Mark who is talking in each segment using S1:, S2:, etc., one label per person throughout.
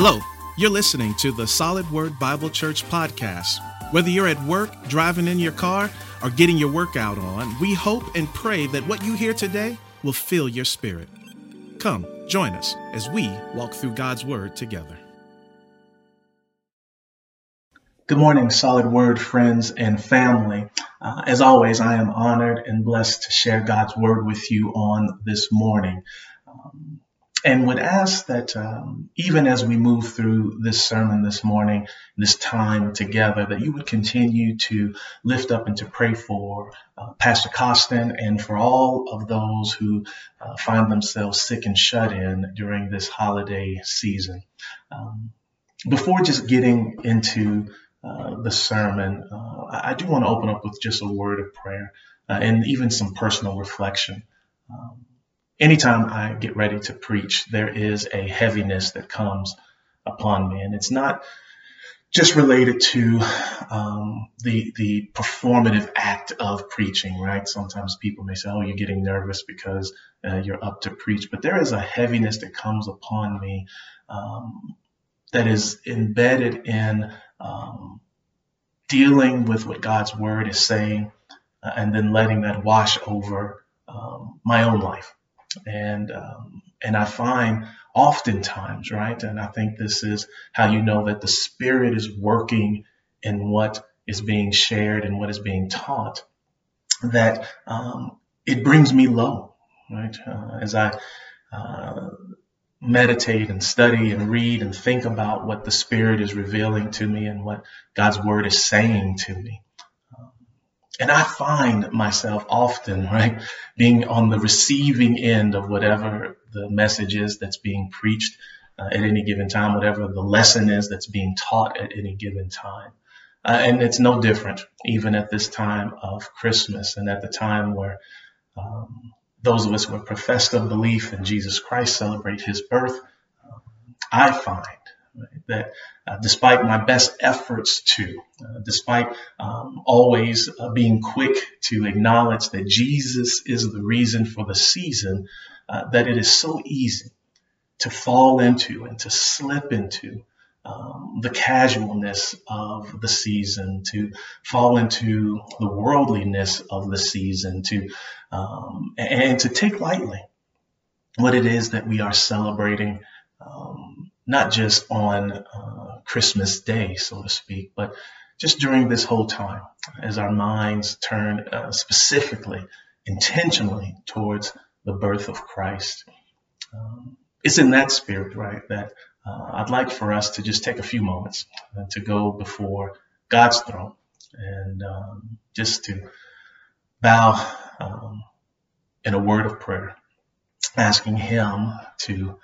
S1: Hello, you're listening to the Solid Word Bible Church podcast. Whether you're at work, driving in your car, or getting your workout on, we hope and pray that what you hear today will fill your spirit. Come, join us as we walk through God's Word together.
S2: Good morning, Solid Word friends and family. Uh, as always, I am honored and blessed to share God's Word with you on this morning. Um, and would ask that um, even as we move through this sermon this morning, this time together, that you would continue to lift up and to pray for uh, Pastor Costin and for all of those who uh, find themselves sick and shut in during this holiday season. Um, before just getting into uh, the sermon, uh, I do want to open up with just a word of prayer uh, and even some personal reflection. Um, anytime I get ready to preach, there is a heaviness that comes upon me, and it's not just related to um, the the performative act of preaching, right? Sometimes people may say, "Oh, you're getting nervous because uh, you're up to preach," but there is a heaviness that comes upon me um, that is embedded in um, dealing with what God's Word is saying, uh, and then letting that wash over um, my own life and um, and I find oftentimes, right, and I think this is how you know that the Spirit is working in what is being shared and what is being taught, that um, it brings me low, right, uh, as I uh, meditate and study and read and think about what the Spirit is revealing to me and what God's Word is saying to me. And I find myself often, right, being on the receiving end of whatever the message is that's being preached uh, at any given time, whatever the lesson is that's being taught at any given time. Uh, and it's no different even at this time of Christmas and at the time where um, those of us who are professed of belief in Jesus Christ celebrate his birth. Um, I find that uh, despite my best efforts to, uh, despite um, always uh, being quick to acknowledge that Jesus is the reason for the season, uh, that it is so easy to fall into and to slip into um, the casualness of the season, to fall into the worldliness of the season, to um, and to take lightly what it is that we are celebrating um, not just on uh, Christmas Day, so to speak, but just during this whole time as our minds turn uh, specifically, intentionally towards the birth of Christ. Um, it's in that spirit, right, that uh, I'd like for us to just take a few moments uh, to go before God's throne and um, just to bow um, in a word of prayer, asking Him to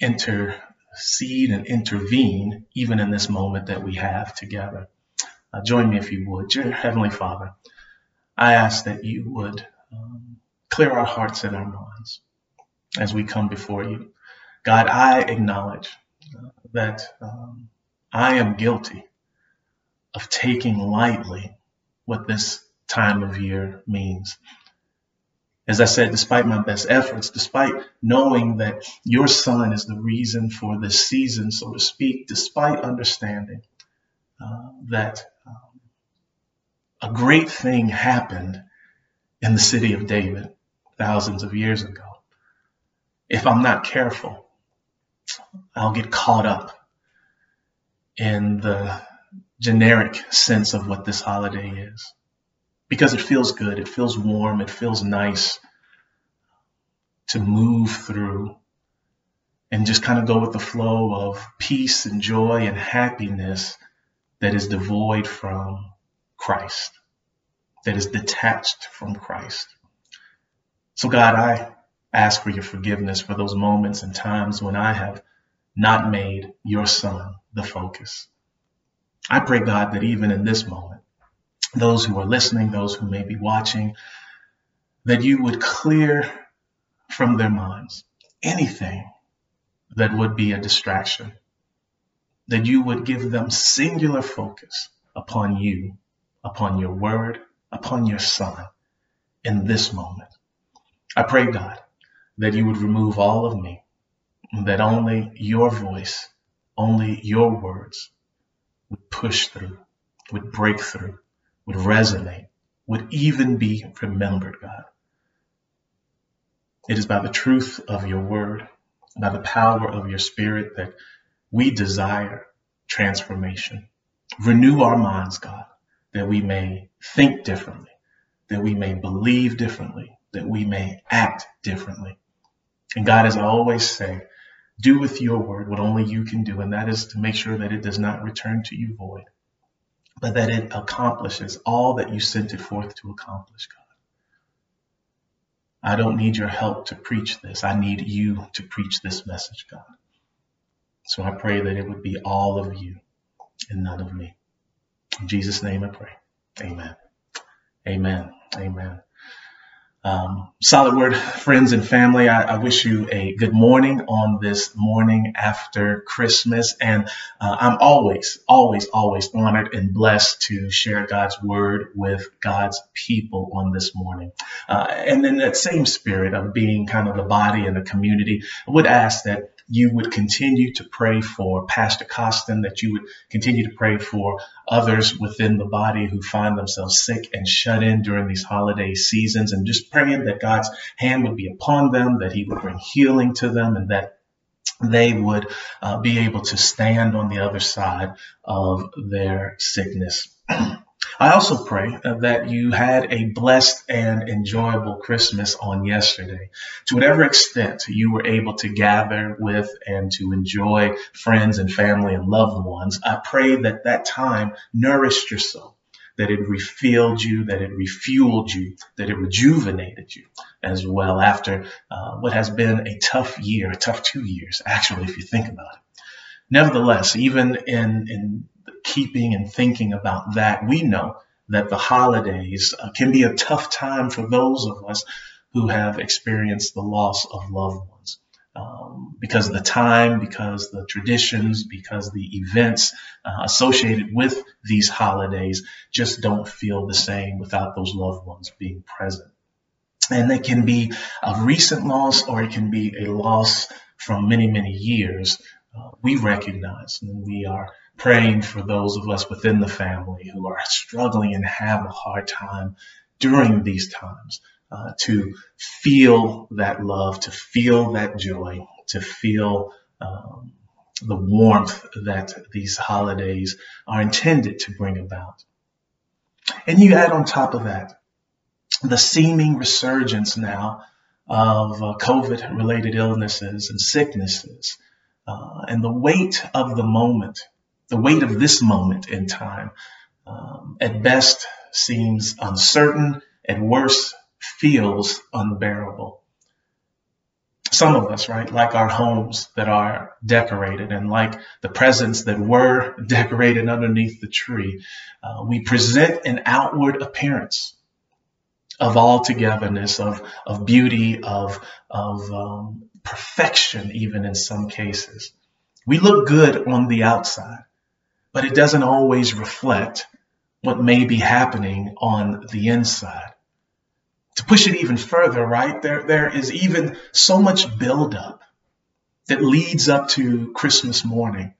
S2: enter intercede and intervene even in this moment that we have together. Uh, join me if you would. Dear Heavenly Father, I ask that you would um, clear our hearts and our minds as we come before you. God, I acknowledge uh, that um, I am guilty of taking lightly what this time of year means. As I said, despite my best efforts, despite knowing that your son is the reason for this season, so to speak, despite understanding uh, that um, a great thing happened in the city of David thousands of years ago. If I'm not careful, I'll get caught up in the generic sense of what this holiday is because it feels good, it feels warm, it feels nice to move through and just kind of go with the flow of peace and joy and happiness that is devoid from Christ, that is detached from Christ. So, God, I ask for your forgiveness for those moments and times when I have not made your Son the focus. I pray, God, that even in this moment, those who are listening, those who may be watching, that you would clear from their minds anything that would be a distraction, that you would give them singular focus upon you, upon your word, upon your son in this moment. I pray, God, that you would remove all of me, that only your voice, only your words would push through, would break through, would resonate, would even be remembered, God. It is by the truth of your word, by the power of your spirit that we desire transformation. Renew our minds, God, that we may think differently, that we may believe differently, that we may act differently. And God, as I always say, do with your word what only you can do, and that is to make sure that it does not return to you void, but that it accomplishes all that you sent it forth to accomplish, God. I don't need your help to preach this. I need you to preach this message, God. So I pray that it would be all of you and none of me. In Jesus' name I pray. Amen. Amen. Amen. Um, solid word, friends and family. I, I, wish you a good morning on this morning after Christmas. And uh, I'm always, always, always honored and blessed to share God's word with God's people on this morning. Uh, and in that same spirit of being kind of the body and the community, I would ask that you would continue to pray for Pastor Costin, that you would continue to pray for others within the body who find themselves sick and shut in during these holiday seasons, and just praying that God's hand would be upon them, that He would bring healing to them, and that they would uh, be able to stand on the other side of their sickness. I also pray that you had a blessed and enjoyable Christmas on yesterday. To whatever extent you were able to gather with and to enjoy friends and family and loved ones, I pray that that time nourished your soul, that it refilled you, that it refueled you, that it rejuvenated you as well after uh, what has been a tough year, a tough two years, actually, if you think about it. Nevertheless, even in, in keeping and thinking about that, we know that the holidays uh, can be a tough time for those of us who have experienced the loss of loved ones. Um, because of the time, because the traditions, because the events uh, associated with these holidays just don't feel the same without those loved ones being present. And it can be a recent loss or it can be a loss from many, many years. Uh, we recognize and we are praying for those of us within the family who are struggling and have a hard time during these times uh, to feel that love, to feel that joy, to feel um, the warmth that these holidays are intended to bring about. And you add on top of that the seeming resurgence now of uh, COVID related illnesses and sicknesses uh, and the weight of the moment the weight of this moment in time um, at best seems uncertain, at worst feels unbearable. Some of us, right, like our homes that are decorated and like the presents that were decorated underneath the tree, uh, we present an outward appearance of all togetherness, of, of beauty, of, of um, perfection, even in some cases. We look good on the outside but it doesn't always reflect what may be happening on the inside. To push it even further, right, there, there is even so much buildup that leads up to Christmas morning.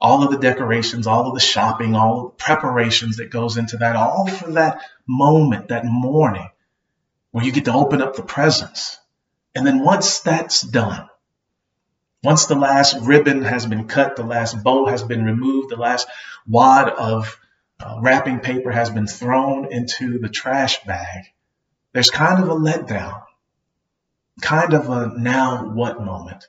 S2: All of the decorations, all of the shopping, all the preparations that goes into that, all for that moment, that morning where you get to open up the presents. And then once that's done, once the last ribbon has been cut, the last bow has been removed, the last wad of uh, wrapping paper has been thrown into the trash bag, there's kind of a letdown, kind of a now what moment.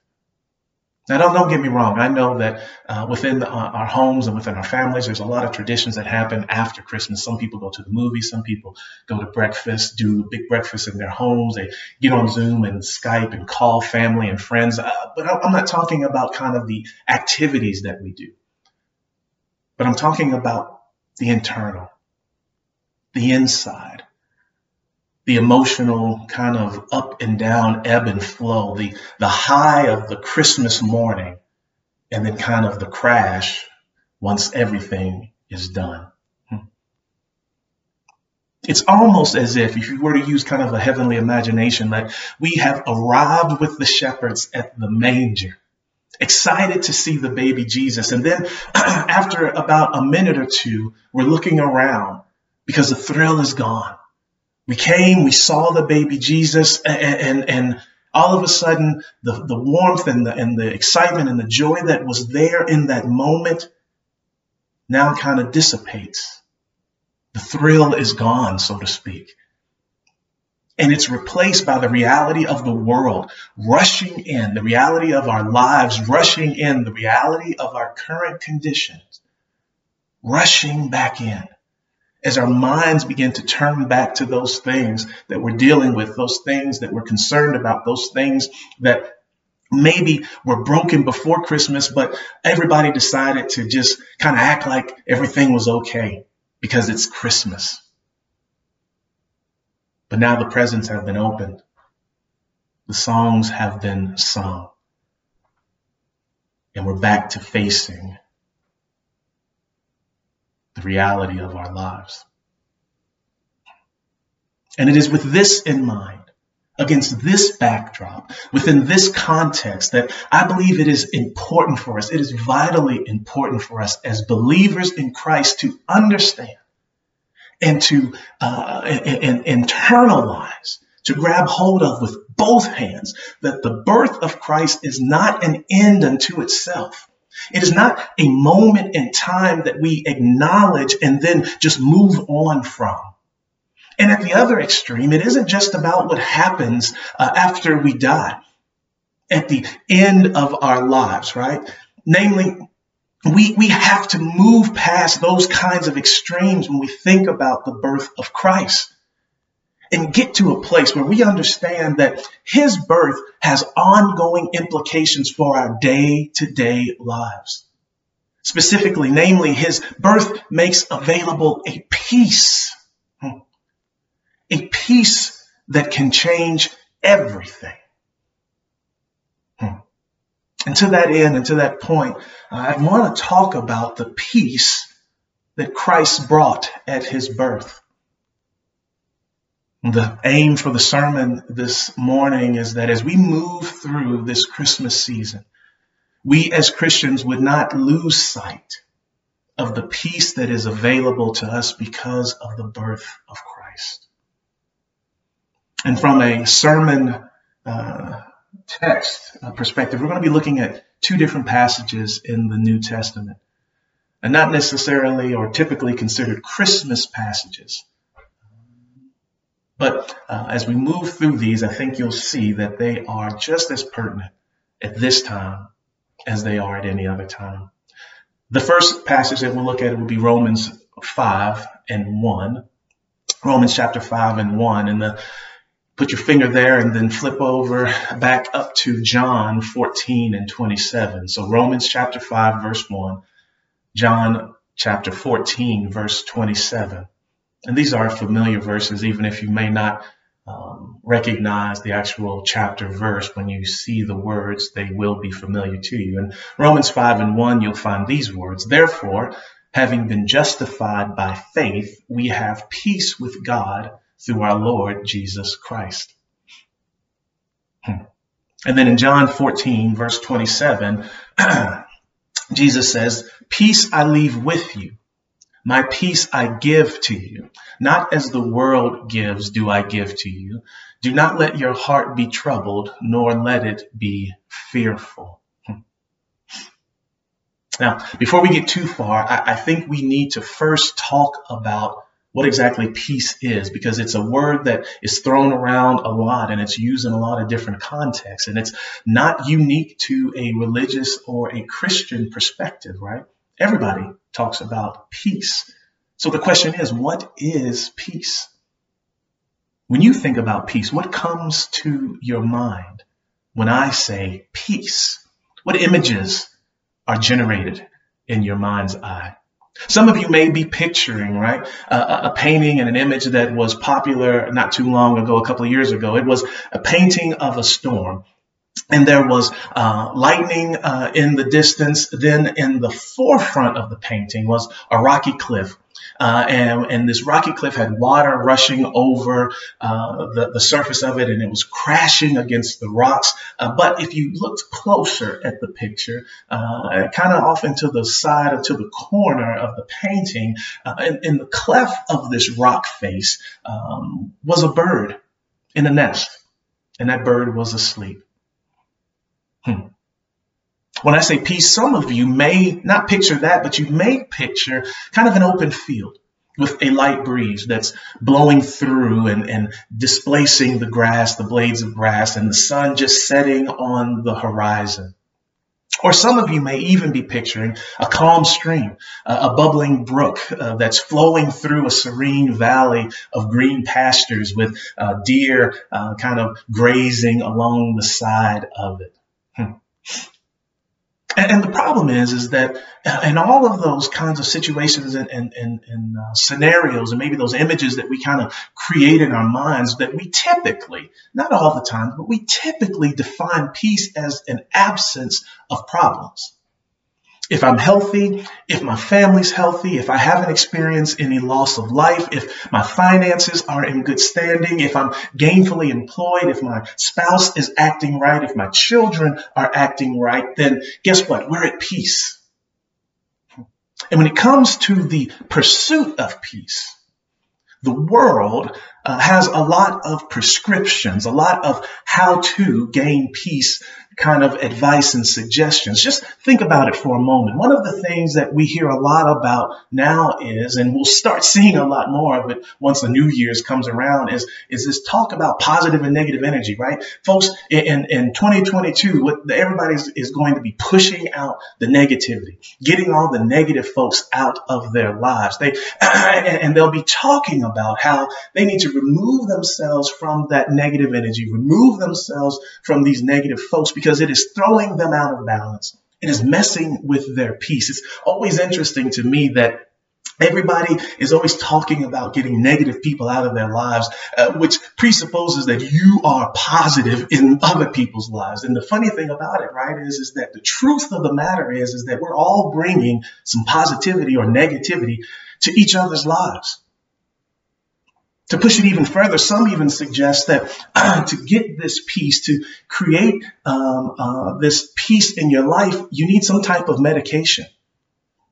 S2: Now, don't, don't get me wrong. I know that uh, within the, uh, our homes and within our families, there's a lot of traditions that happen after Christmas. Some people go to the movies. Some people go to breakfast, do big breakfast in their homes. They get on Zoom and Skype and call family and friends. Uh, but I'm not talking about kind of the activities that we do. But I'm talking about the internal, the inside the emotional kind of up and down ebb and flow, the, the high of the Christmas morning, and then kind of the crash once everything is done. Hmm. It's almost as if, if you were to use kind of a heavenly imagination, that we have arrived with the shepherds at the manger. excited to see the baby Jesus. And then after about a minute or two, we're looking around because the thrill is gone. We came, we saw the baby Jesus, and, and, and all of a sudden, the, the warmth and the, and the excitement and the joy that was there in that moment now kind of dissipates. The thrill is gone, so to speak. And it's replaced by the reality of the world rushing in, the reality of our lives rushing in, the reality of our current conditions rushing back in as our minds begin to turn back to those things that we're dealing with, those things that we're concerned about, those things that maybe were broken before Christmas, but everybody decided to just kind of act like everything was okay because it's Christmas. But now the presents have been opened. The songs have been sung. And we're back to facing the reality of our lives. And it is with this in mind, against this backdrop, within this context, that I believe it is important for us, it is vitally important for us as believers in Christ to understand and to uh, and, and internalize, to grab hold of with both hands that the birth of Christ is not an end unto itself. It is not a moment in time that we acknowledge and then just move on from. And at the other extreme, it isn't just about what happens uh, after we die, at the end of our lives, right? Namely, we, we have to move past those kinds of extremes when we think about the birth of Christ and get to a place where we understand that his birth has ongoing implications for our day to day lives. Specifically, namely, his birth makes available a peace, hmm, a peace that can change everything. Hmm. And to that end and to that point, I want to talk about the peace that Christ brought at his birth. The aim for the sermon this morning is that as we move through this Christmas season, we as Christians would not lose sight of the peace that is available to us because of the birth of Christ. And from a sermon uh, text uh, perspective, we're going to be looking at two different passages in the New Testament, and not necessarily or typically considered Christmas passages. But uh, as we move through these, I think you'll see that they are just as pertinent at this time as they are at any other time. The first passage that we'll look at will be Romans 5 and 1. Romans chapter 5 and 1. And the, put your finger there and then flip over back up to John 14 and 27. So Romans chapter 5, verse 1. John chapter 14, verse 27. And these are familiar verses, even if you may not um, recognize the actual chapter verse. When you see the words, they will be familiar to you. In Romans 5 and 1, you'll find these words Therefore, having been justified by faith, we have peace with God through our Lord Jesus Christ. Hmm. And then in John 14, verse 27, Jesus says, Peace I leave with you. My peace I give to you. Not as the world gives do I give to you. Do not let your heart be troubled, nor let it be fearful. Hmm. Now, before we get too far, I, I, think we need to first talk about what exactly peace is, because it's a word that is thrown around a lot and it's used in a lot of different contexts. And it's not unique to a religious or a Christian perspective, right? Everybody talks about peace. So the question is, what is peace? When you think about peace, what comes to your mind when I say peace? What images are generated in your mind's eye? Some of you may be picturing, right, a, a, painting and an image that was popular not too long ago, a couple of years ago. It was a painting of a storm. And there was uh, lightning uh, in the distance. Then, in the forefront of the painting was a rocky cliff. Uh, and, and, this rocky cliff had water rushing over uh, the, the, surface of it, and it was crashing against the rocks. Uh, but if you looked closer at the picture, uh, kind of off into the side or to the corner of the painting, in, in, the cleft of this rock face um, was a bird in a nest, and that bird was asleep. Hmm. When I say peace, some of you may not picture that, but you may picture kind of an open field with a light breeze that's blowing through and, and displacing the grass, the blades of grass, and the sun just setting on the horizon. Or some of you may even be picturing a calm stream, uh, a bubbling brook uh, that's flowing through a serene valley of green pastures with uh, deer uh, kind of grazing along the side of it. Hmm. And, the problem is, is that uh, in all of those kinds of situations and, and, and, and uh, scenarios, and maybe those images that we kind of create in our minds, that we typically, not all the time, but we typically define peace as an absence of problems if I'm healthy, if my family's healthy, if I haven't experienced any loss of life, if my finances are in good standing, if I'm gainfully employed, if my spouse is acting right, if my children are acting right, then guess what? We're at peace. And when it comes to the pursuit of peace, the world uh, has a lot of prescriptions, a lot of how to gain peace kind of advice and suggestions. Just think about it for a moment. One of the things that we hear a lot about now is, and we'll start seeing a lot more of it once the New Year's comes around, is, is this talk about positive and negative energy, right? Folks, in, in 2022, what everybody is going to be pushing out the negativity, getting all the negative folks out of their lives. They, and they'll be talking about how they need to remove themselves from that negative energy, remove themselves from these negative folks because it is throwing them out of balance. It is messing with their peace. It's always interesting to me that Everybody is always talking about getting negative people out of their lives, uh, which presupposes that you are positive in other people's lives. And the funny thing about it, right, is, is that the truth of the matter is, is that we're all bringing some positivity or negativity to each other's lives. To push it even further, some even suggest that uh, to get this peace, to create um, uh, this peace in your life, you need some type of medication.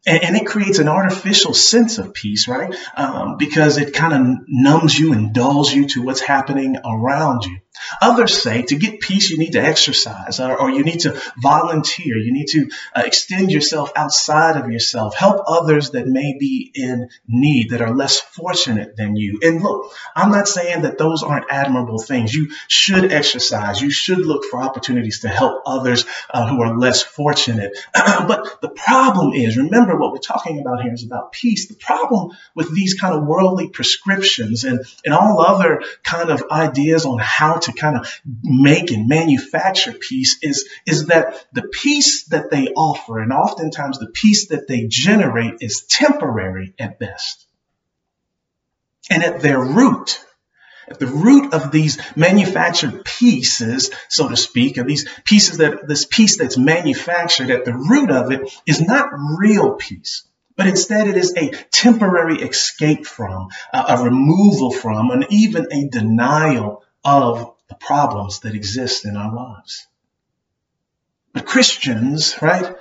S2: And, and it creates an artificial sense of peace, right? Um, because it kind of numbs you and dulls you to what's happening around you. Others say to get peace, you need to exercise or, or you need to volunteer. You need to uh, extend yourself outside of yourself. Help others that may be in need, that are less fortunate than you. And look, I'm not saying that those aren't admirable things. You should exercise. You should look for opportunities to help others uh, who are less fortunate. but the problem is, remember what we're talking about here is about peace. The problem with these kind of worldly prescriptions and, and all other kind of ideas on how to kind of make and manufacture peace is, is that the peace that they offer and oftentimes the peace that they generate is temporary at best. And at their root, at the root of these manufactured pieces, so to speak, of these pieces that this piece that's manufactured, at the root of it is not real peace but instead it is a temporary escape from, uh, a removal from, and even a denial of the problems that exist in our lives. But Christians, right?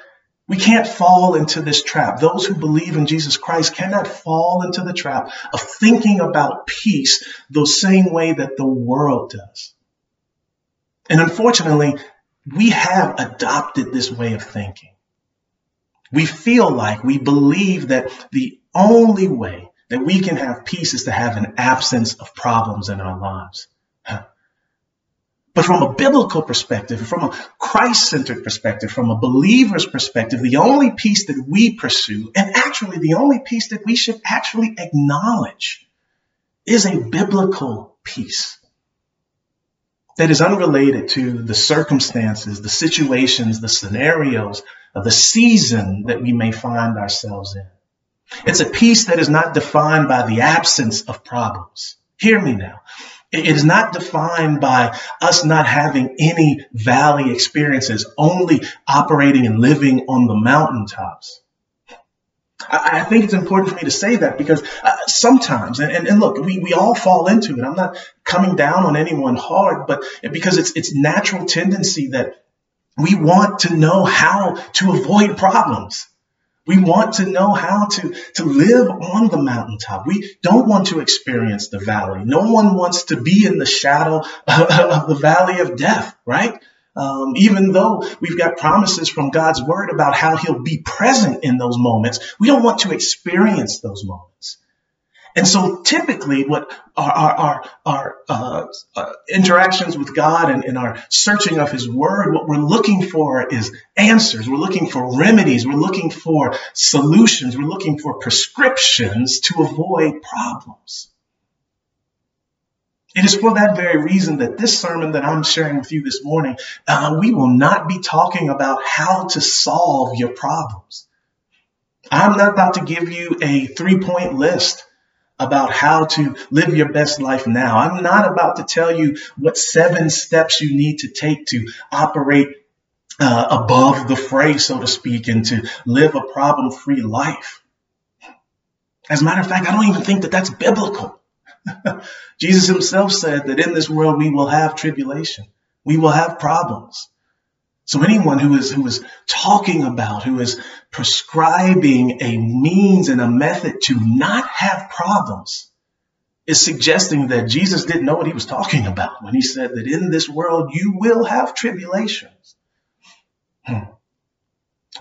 S2: We can't fall into this trap. Those who believe in Jesus Christ cannot fall into the trap of thinking about peace the same way that the world does. And unfortunately, we have adopted this way of thinking. We feel like we believe that the only way that we can have peace is to have an absence of problems in our lives. But from a biblical perspective, from a Christ centered perspective, from a believer's perspective, the only peace that we pursue, and actually the only peace that we should actually acknowledge, is a biblical peace that is unrelated to the circumstances, the situations, the scenarios, the season that we may find ourselves in. It's a peace that is not defined by the absence of problems. Hear me now. It is not defined by us not having any valley experiences, only operating and living on the mountaintops. I, think it's important for me to say that because uh, sometimes, and, and, and, look, we, we all fall into it. I'm not coming down on anyone hard, but because it's it's natural tendency that we want to know how to avoid problems. We want to know how to, to live on the mountaintop. We don't want to experience the valley. No one wants to be in the shadow of the valley of death, right? Um, even though we've got promises from God's word about how he'll be present in those moments, we don't want to experience those moments. And so typically what our, our, our, our uh, uh, interactions with God and, and our searching of his word, what we're looking for is answers. We're looking for remedies. We're looking for solutions. We're looking for prescriptions to avoid problems. It is for that very reason that this sermon that I'm sharing with you this morning, uh, we will not be talking about how to solve your problems. I'm not about to give you a three point list about how to live your best life now. I'm not about to tell you what seven steps you need to take to operate uh, above the fray, so to speak, and to live a problem free life. As a matter of fact, I don't even think that that's biblical. Jesus himself said that in this world we will have tribulation, we will have problems. So anyone who is who is talking about, who is prescribing a means and a method to not have problems, is suggesting that Jesus didn't know what he was talking about when he said that in this world you will have tribulations. Hmm.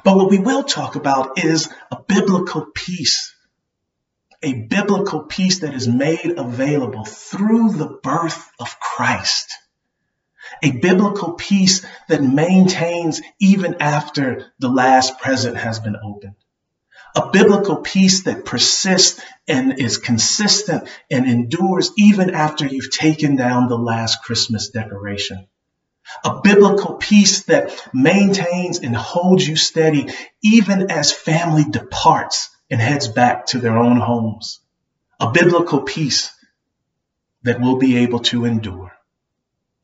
S2: But what we will talk about is a biblical peace, a biblical peace that is made available through the birth of Christ a biblical peace that maintains even after the last present has been opened. A biblical peace that persists and is consistent and endures even after you've taken down the last Christmas decoration. A biblical peace that maintains and holds you steady even as family departs and heads back to their own homes. A biblical peace that will be able to endure.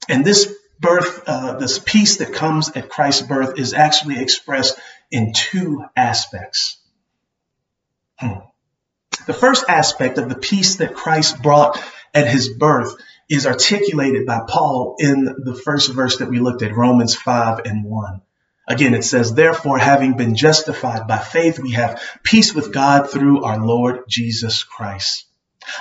S2: And this birth, uh, this peace that comes at Christ's birth is actually expressed in two aspects. Hmm. The first aspect of the peace that Christ brought at his birth is articulated by Paul in the first verse that we looked at, Romans 5 and 1. Again, it says, Therefore, having been justified by faith, we have peace with God through our Lord Jesus Christ.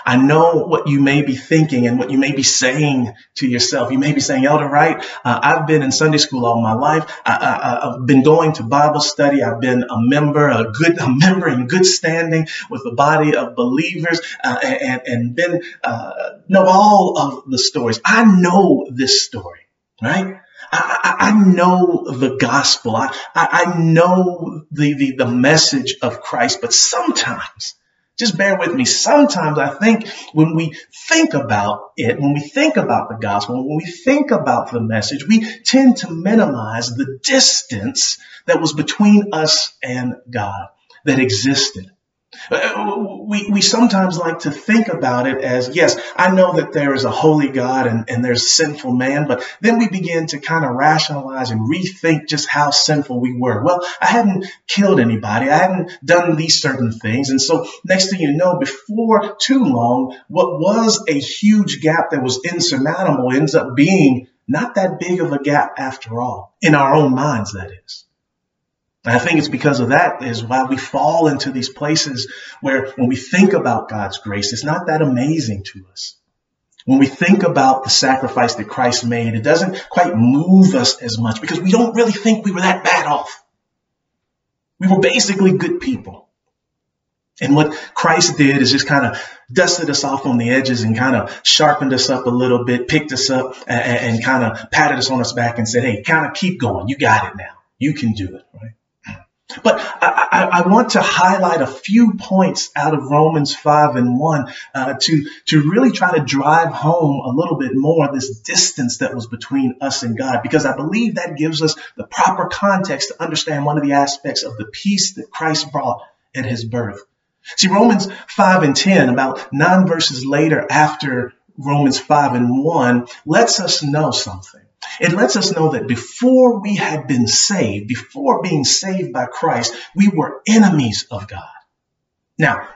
S2: I know what you may be thinking and what you may be saying to yourself. You may be saying, Elder Wright, uh, I've been in Sunday school all my life. I, have been going to Bible study. I've been a member, a good a member in good standing with the body of believers, uh, and and been uh, know all of the stories. I know this story, right? I, I, know the gospel. I, I know the, the, the message of Christ, but sometimes just bear with me. Sometimes I think when we think about it, when we think about the gospel, when we think about the message, we tend to minimize the distance that was between us and God that existed. We, we sometimes like to think about it as yes, I know that there is a holy God and, and there's sinful man, but then we begin to kind of rationalize and rethink just how sinful we were. Well, I hadn't killed anybody, I hadn't done these certain things. And so, next thing you know, before too long, what was a huge gap that was insurmountable ends up being not that big of a gap after all, in our own minds, that is. And I think it's because of that is why we fall into these places where when we think about God's grace, it's not that amazing to us. When we think about the sacrifice that Christ made, it doesn't quite move us as much because we don't really think we were that bad off. We were basically good people. And what Christ did is just kind of dusted us off on the edges and kind of sharpened us up a little bit, picked us up and, and kind of patted us on us back and said, Hey, kind of keep going. You got it now. You can do it, right? But I, I, I, want to highlight a few points out of Romans 5 and 1 uh, to, to really try to drive home a little bit more this distance that was between us and God, because I believe that gives us the proper context to understand one of the aspects of the peace that Christ brought at his birth. See, Romans 5 and 10, about nine verses later after Romans 5 and 1 lets us know something. It lets us know that before we had been saved, before being saved by Christ, we were enemies of God. Now,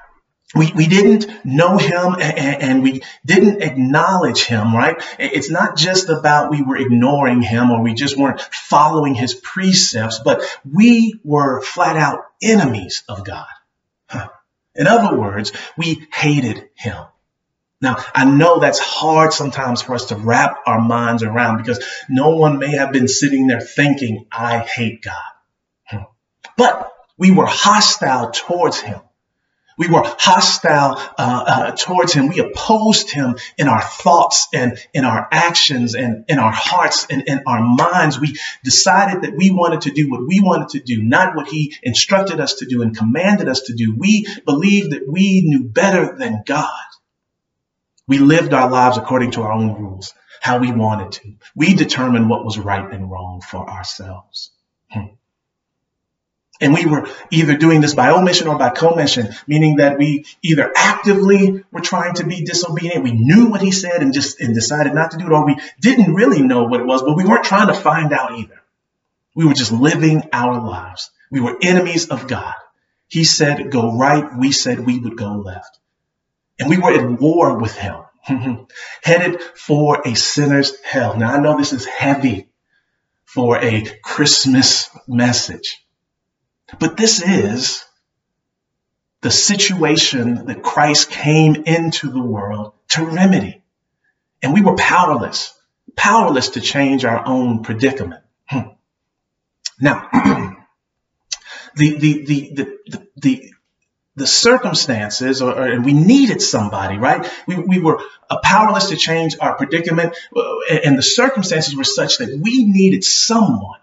S2: we, we didn't know him and, and, we didn't acknowledge him, right? It's not just about we were ignoring him or we just weren't following his precepts, but we were flat out enemies of God. In other words, we hated him. Now, I know that's hard sometimes for us to wrap our minds around because no one may have been sitting there thinking, I hate God. But we were hostile towards him. We were hostile uh, uh, towards him. We opposed him in our thoughts and in our actions and in our hearts and in our minds. We decided that we wanted to do what we wanted to do, not what he instructed us to do and commanded us to do. We believed that we knew better than God. We lived our lives according to our own rules, how we wanted to. We determined what was right and wrong for ourselves. Hmm. And we were either doing this by omission or by commission, meaning that we either actively were trying to be disobedient, we knew what he said and just and decided not to do it, or we didn't really know what it was, but we weren't trying to find out either. We were just living our lives. We were enemies of God. He said, go right. We said we would go left. And we were at war with him, headed for a sinner's hell. Now, I know this is heavy for a Christmas message, but this is the situation that Christ came into the world to remedy. And we were powerless, powerless to change our own predicament. Hmm. Now, the, the, the, the, the, the circumstances or, or, and we needed somebody right we, we were powerless to change our predicament uh, and the circumstances were such that we needed someone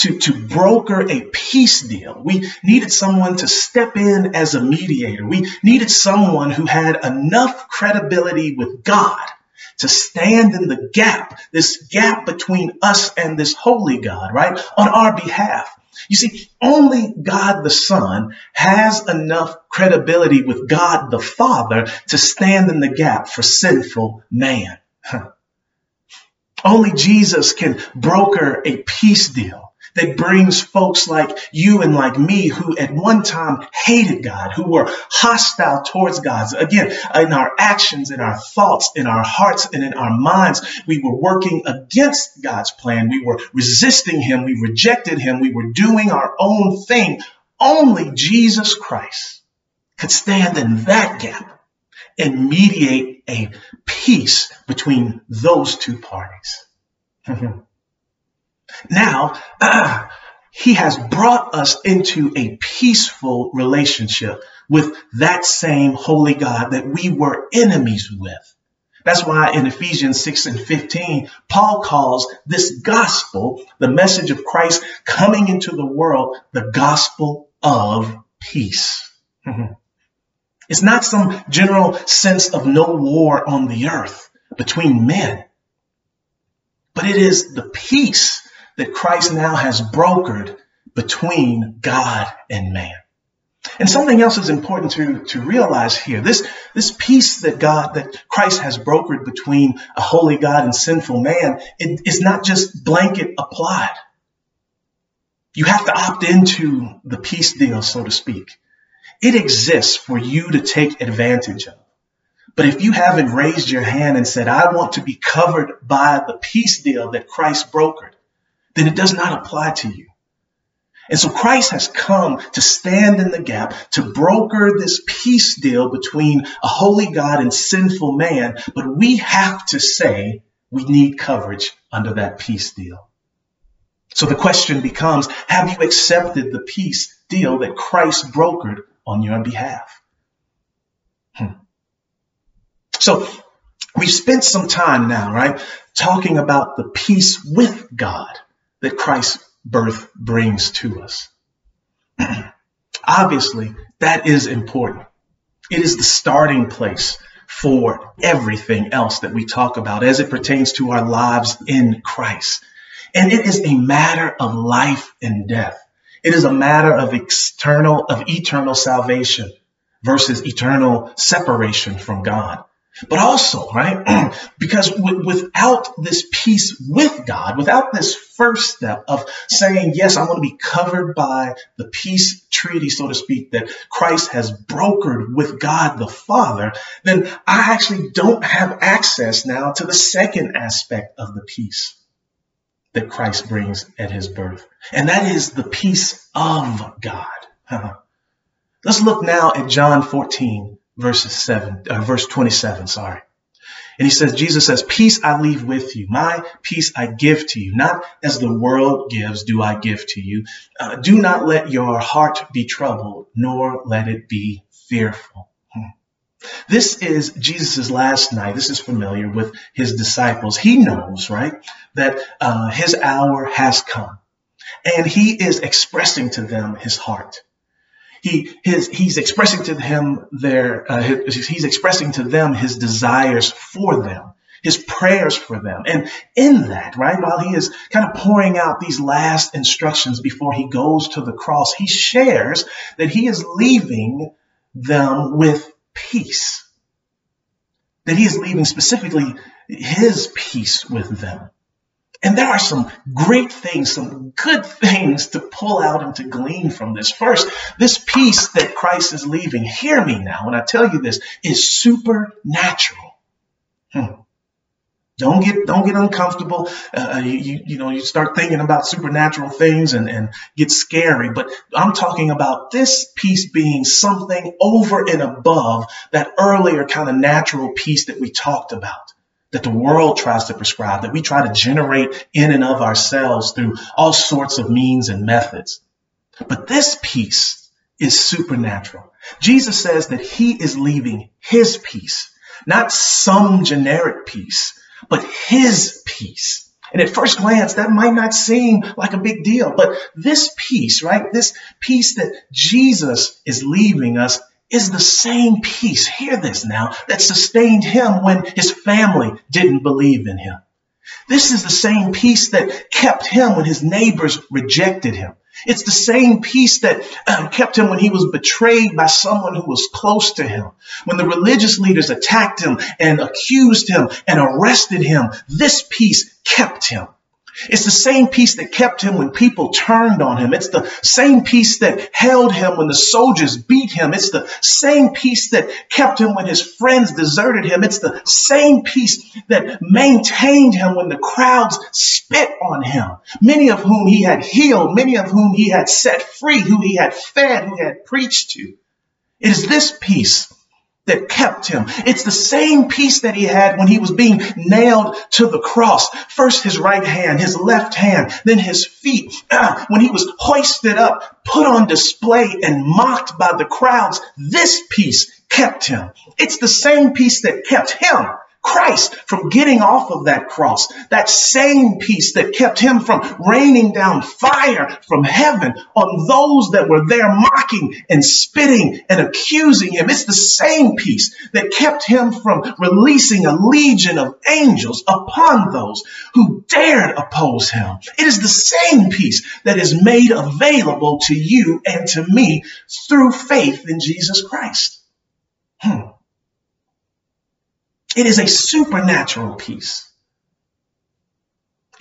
S2: to, to broker a peace deal. We needed someone to step in as a mediator. We needed someone who had enough credibility with God to stand in the gap, this gap between us and this holy God, right, on our behalf. You see, only God the Son has enough credibility with God the Father to stand in the gap for sinful man. Only Jesus can broker a peace deal that brings folks like you and like me who at one time hated God, who were hostile towards God. Again, in our actions, in our thoughts, in our hearts, and in our minds, we were working against God's plan. We were resisting Him. We rejected Him. We were doing our own thing. Only Jesus Christ could stand in that gap and mediate a peace between those two parties. Now, uh, he has brought us into a peaceful relationship with that same holy God that we were enemies with. That's why in Ephesians 6 and 15, Paul calls this gospel, the message of Christ coming into the world, the gospel of peace. It's not some general sense of no war on the earth between men, but it is the peace that Christ now has brokered between God and man. And something else is important to, to realize here. This, this peace that God, that Christ has brokered between a holy God and sinful man, it is not just blanket applied. You have to opt into the peace deal, so to speak. It exists for you to take advantage of. But if you haven't raised your hand and said, I want to be covered by the peace deal that Christ brokered, then it does not apply to you. And so Christ has come to stand in the gap, to broker this peace deal between a holy God and sinful man. But we have to say we need coverage under that peace deal. So the question becomes, have you accepted the peace deal that Christ brokered on your behalf? Hmm. So we've spent some time now, right, talking about the peace with God that Christ's birth brings to us. Obviously, that is important. It is the starting place for everything else that we talk about as it pertains to our lives in Christ. And it is a matter of life and death. It is a matter of external, of eternal salvation versus eternal separation from God. But also, right? because w- without this peace with God, without this first step of saying, yes, I want to be covered by the peace treaty, so to speak, that Christ has brokered with God the Father, then I actually don't have access now to the second aspect of the peace that Christ brings at his birth. And that is the peace of God. Let's look now at John 14, verses 7, uh, verse 27, sorry. And he says, Jesus says, Peace I leave with you. My peace I give to you. Not as the world gives, do I give to you. Uh, do not let your heart be troubled, nor let it be fearful. Hmm. This is Jesus' last night. This is familiar with his disciples. He knows, right, that uh, his hour has come. And he is expressing to them his heart he his he's expressing to him their uh, his, he's expressing to them his desires for them his prayers for them. And in that right while he is kind of pouring out these last instructions before he goes to the cross he shares that he is leaving them with peace. That he is leaving specifically his peace with them and there are some great things, some good things to pull out and to glean from this. First, this peace that Christ is leaving, hear me now when I tell you this, is supernatural. Hmm. Don't get don't get uncomfortable. Uh, you, you, you know you start thinking about supernatural things and, and get scary. But I'm talking about this peace being something over and above that earlier kind of natural peace that we talked about that the world tries to prescribe, that we try to generate in and of ourselves through all sorts of means and methods. But this peace is supernatural. Jesus says that he is leaving his peace, not some generic peace, but his peace. And at first glance, that might not seem like a big deal, but this peace, right? This peace that Jesus is leaving us is the same peace, hear this now, that sustained him when his family didn't believe in him. This is the same peace that kept him when his neighbors rejected him. It's the same peace that um, kept him when he was betrayed by someone who was close to him. When the religious leaders attacked him and accused him and arrested him, this peace kept him. It's the same peace that kept him when people turned on him. It's the same peace that held him when the soldiers beat him. It's the same peace that kept him when his friends deserted him. It's the same peace that maintained him when the crowds spit on him. Many of whom he had healed, many of whom he had set free, who he had fed, who he had preached to. It is this peace that kept him. It's the same peace that he had when he was being nailed to the cross. First his right hand, his left hand, then his feet. When he was hoisted up, put on display and mocked by the crowds, this peace kept him. It's the same peace that kept him Christ from getting off of that cross, that same peace that kept him from raining down fire from heaven on those that were there mocking and spitting and accusing him. It's the same peace that kept him from releasing a legion of angels upon those who dared oppose him. It is the same peace that is made available to you and to me through faith in Jesus Christ. Hmm. It is a supernatural peace.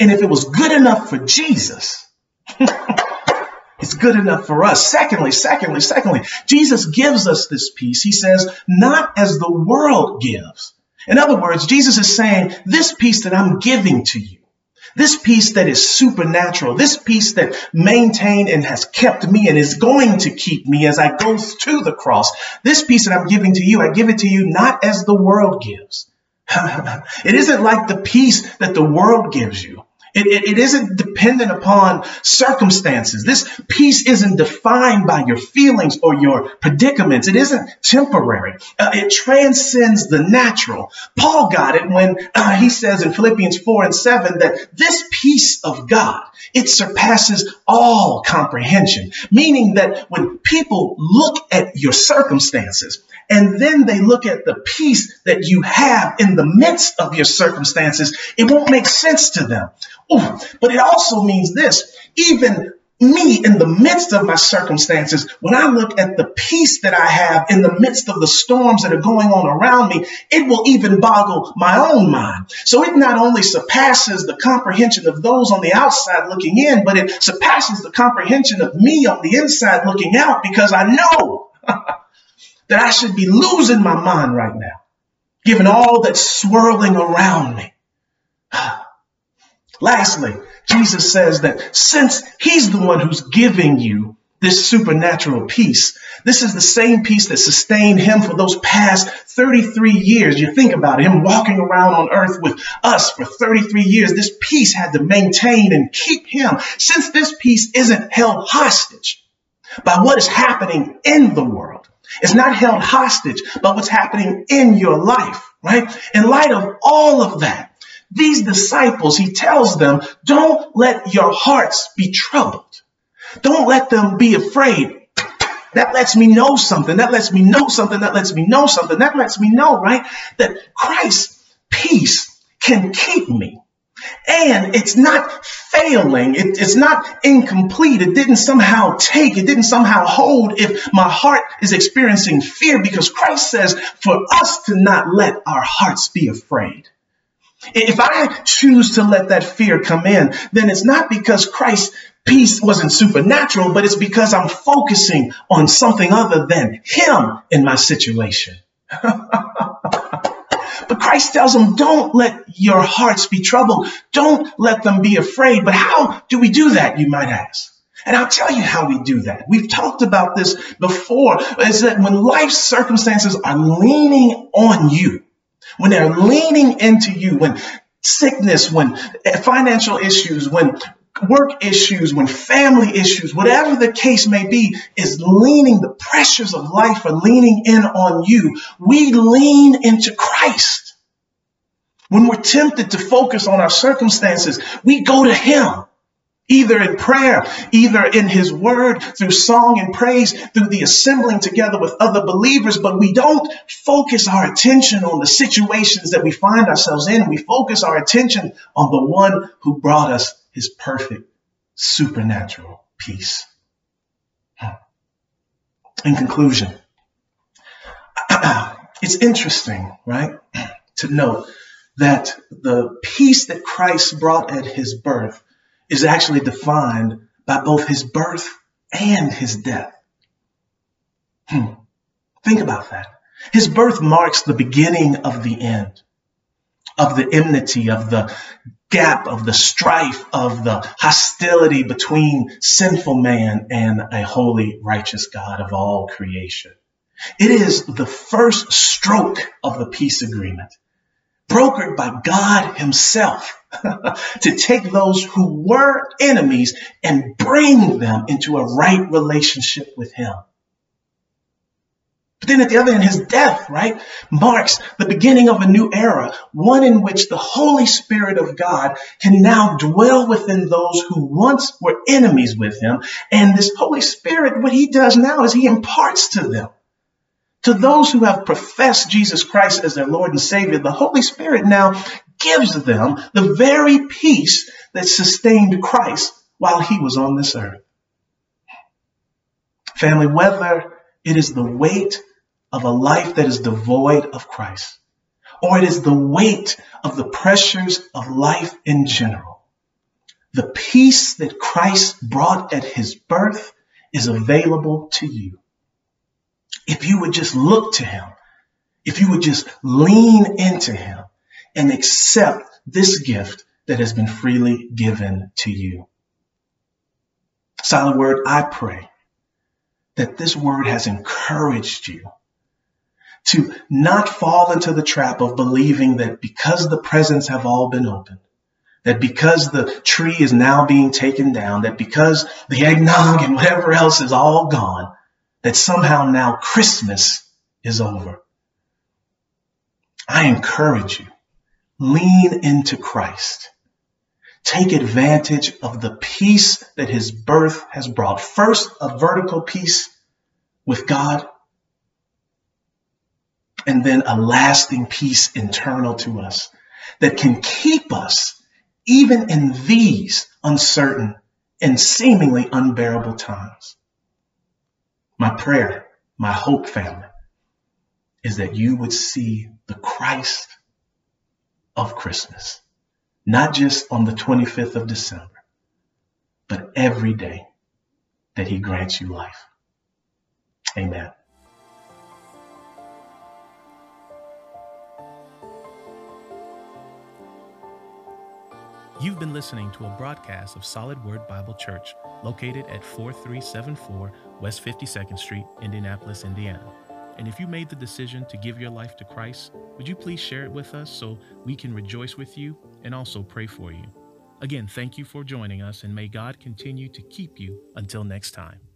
S2: And if it was good enough for Jesus, it's good enough for us. Secondly, secondly, secondly, Jesus gives us this peace. He says, not as the world gives. In other words, Jesus is saying, this peace that I'm giving to you, this peace that is supernatural, this peace that maintained and has kept me and is going to keep me as I go to the cross, this peace that I'm giving to you, I give it to you not as the world gives. it isn't like the peace that the world gives you. It, it, it isn't dependent upon circumstances. This peace isn't defined by your feelings or your predicaments. It isn't temporary. Uh, it transcends the natural. Paul got it when uh, he says in Philippians 4 and 7 that this peace of God, it surpasses all comprehension, meaning that when people look at your circumstances, and then they look at the peace that you have in the midst of your circumstances, it won't make sense to them. Ooh, but it also means this even me in the midst of my circumstances, when I look at the peace that I have in the midst of the storms that are going on around me, it will even boggle my own mind. So it not only surpasses the comprehension of those on the outside looking in, but it surpasses the comprehension of me on the inside looking out because I know that I should be losing my mind right now, given all that's swirling around me. Lastly, Jesus says that since he's the one who's giving you this supernatural peace, this is the same peace that sustained him for those past 33 years. You think about it, him walking around on earth with us for 33 years. This peace had to maintain and keep him. Since this peace isn't held hostage by what is happening in the world, it's not held hostage by what's happening in your life, right? In light of all of that, these disciples, he tells them, don't let your hearts be troubled. Don't let them be afraid. That lets me know something. That lets me know something. That lets me know something. That lets me know, right? That Christ's peace can keep me. And it's not failing. It, it's not incomplete. It didn't somehow take, it didn't somehow hold if my heart is experiencing fear because Christ says for us to not let our hearts be afraid. If I choose to let that fear come in, then it's not because Christ's peace wasn't supernatural, but it's because I'm focusing on something other than Him in my situation. but Christ tells them, don't let your hearts be troubled. Don't let them be afraid. But how do we do that, you might ask? And I'll tell you how we do that. We've talked about this before, is that when life circumstances are leaning on you, when they're leaning into you, when sickness, when financial issues, when work issues, when family issues, whatever the case may be, is leaning, the pressures of life are leaning in on you. We lean into Christ. When we're tempted to focus on our circumstances, we go to Him either in prayer, either in his word, through song and praise, through the assembling together with other believers, but we don't focus our attention on the situations that we find ourselves in. We focus our attention on the one who brought us his perfect supernatural peace. Hmm. In conclusion, it's interesting, right, to note that the peace that Christ brought at his birth is actually defined by both his birth and his death. Hmm. Think about that. His birth marks the beginning of the end, of the enmity, of the gap, of the strife, of the hostility between sinful man and a holy, righteous God of all creation. It is the first stroke of the peace agreement brokered by God Himself to take those who were enemies and bring them into a right relationship with Him. But then at the other end, his death, right, marks the beginning of a new era, one in which the Holy Spirit of God can now dwell within those who once were enemies with him. And this Holy Spirit, what he does now is he imparts to them to those who have professed Jesus Christ as their Lord and Savior, the Holy Spirit now gives them the very peace that sustained Christ while he was on this earth. Family, whether it is the weight of a life that is devoid of Christ, or it is the weight of the pressures of life in general, the peace that Christ brought at his birth is available to you if you would just look to him, if you would just lean into him and accept this gift that has been freely given to you. Solid Word, I pray that this word has encouraged you to not fall into the trap of believing that because the presents have all been opened, that because the tree is now being taken down, that because the eggnog and whatever else is all gone, that somehow now Christmas is over. I encourage you, lean into Christ. Take advantage of the peace that his birth has brought. First, a vertical peace with God, and then a lasting peace internal to us that can keep us even in these uncertain and seemingly unbearable times. My prayer, my hope, family, is that you would see the Christ of Christmas, not just on the 25th of December, but every day that he grants you life. Amen.
S1: You've been listening to a broadcast of Solid Word Bible Church, located at 4374 West 52nd Street, Indianapolis, Indiana. And if you made the decision to give your life to Christ, would you please share it with us so we can rejoice with you and also pray for you? Again, thank you for joining us, and may God continue to keep you until next time.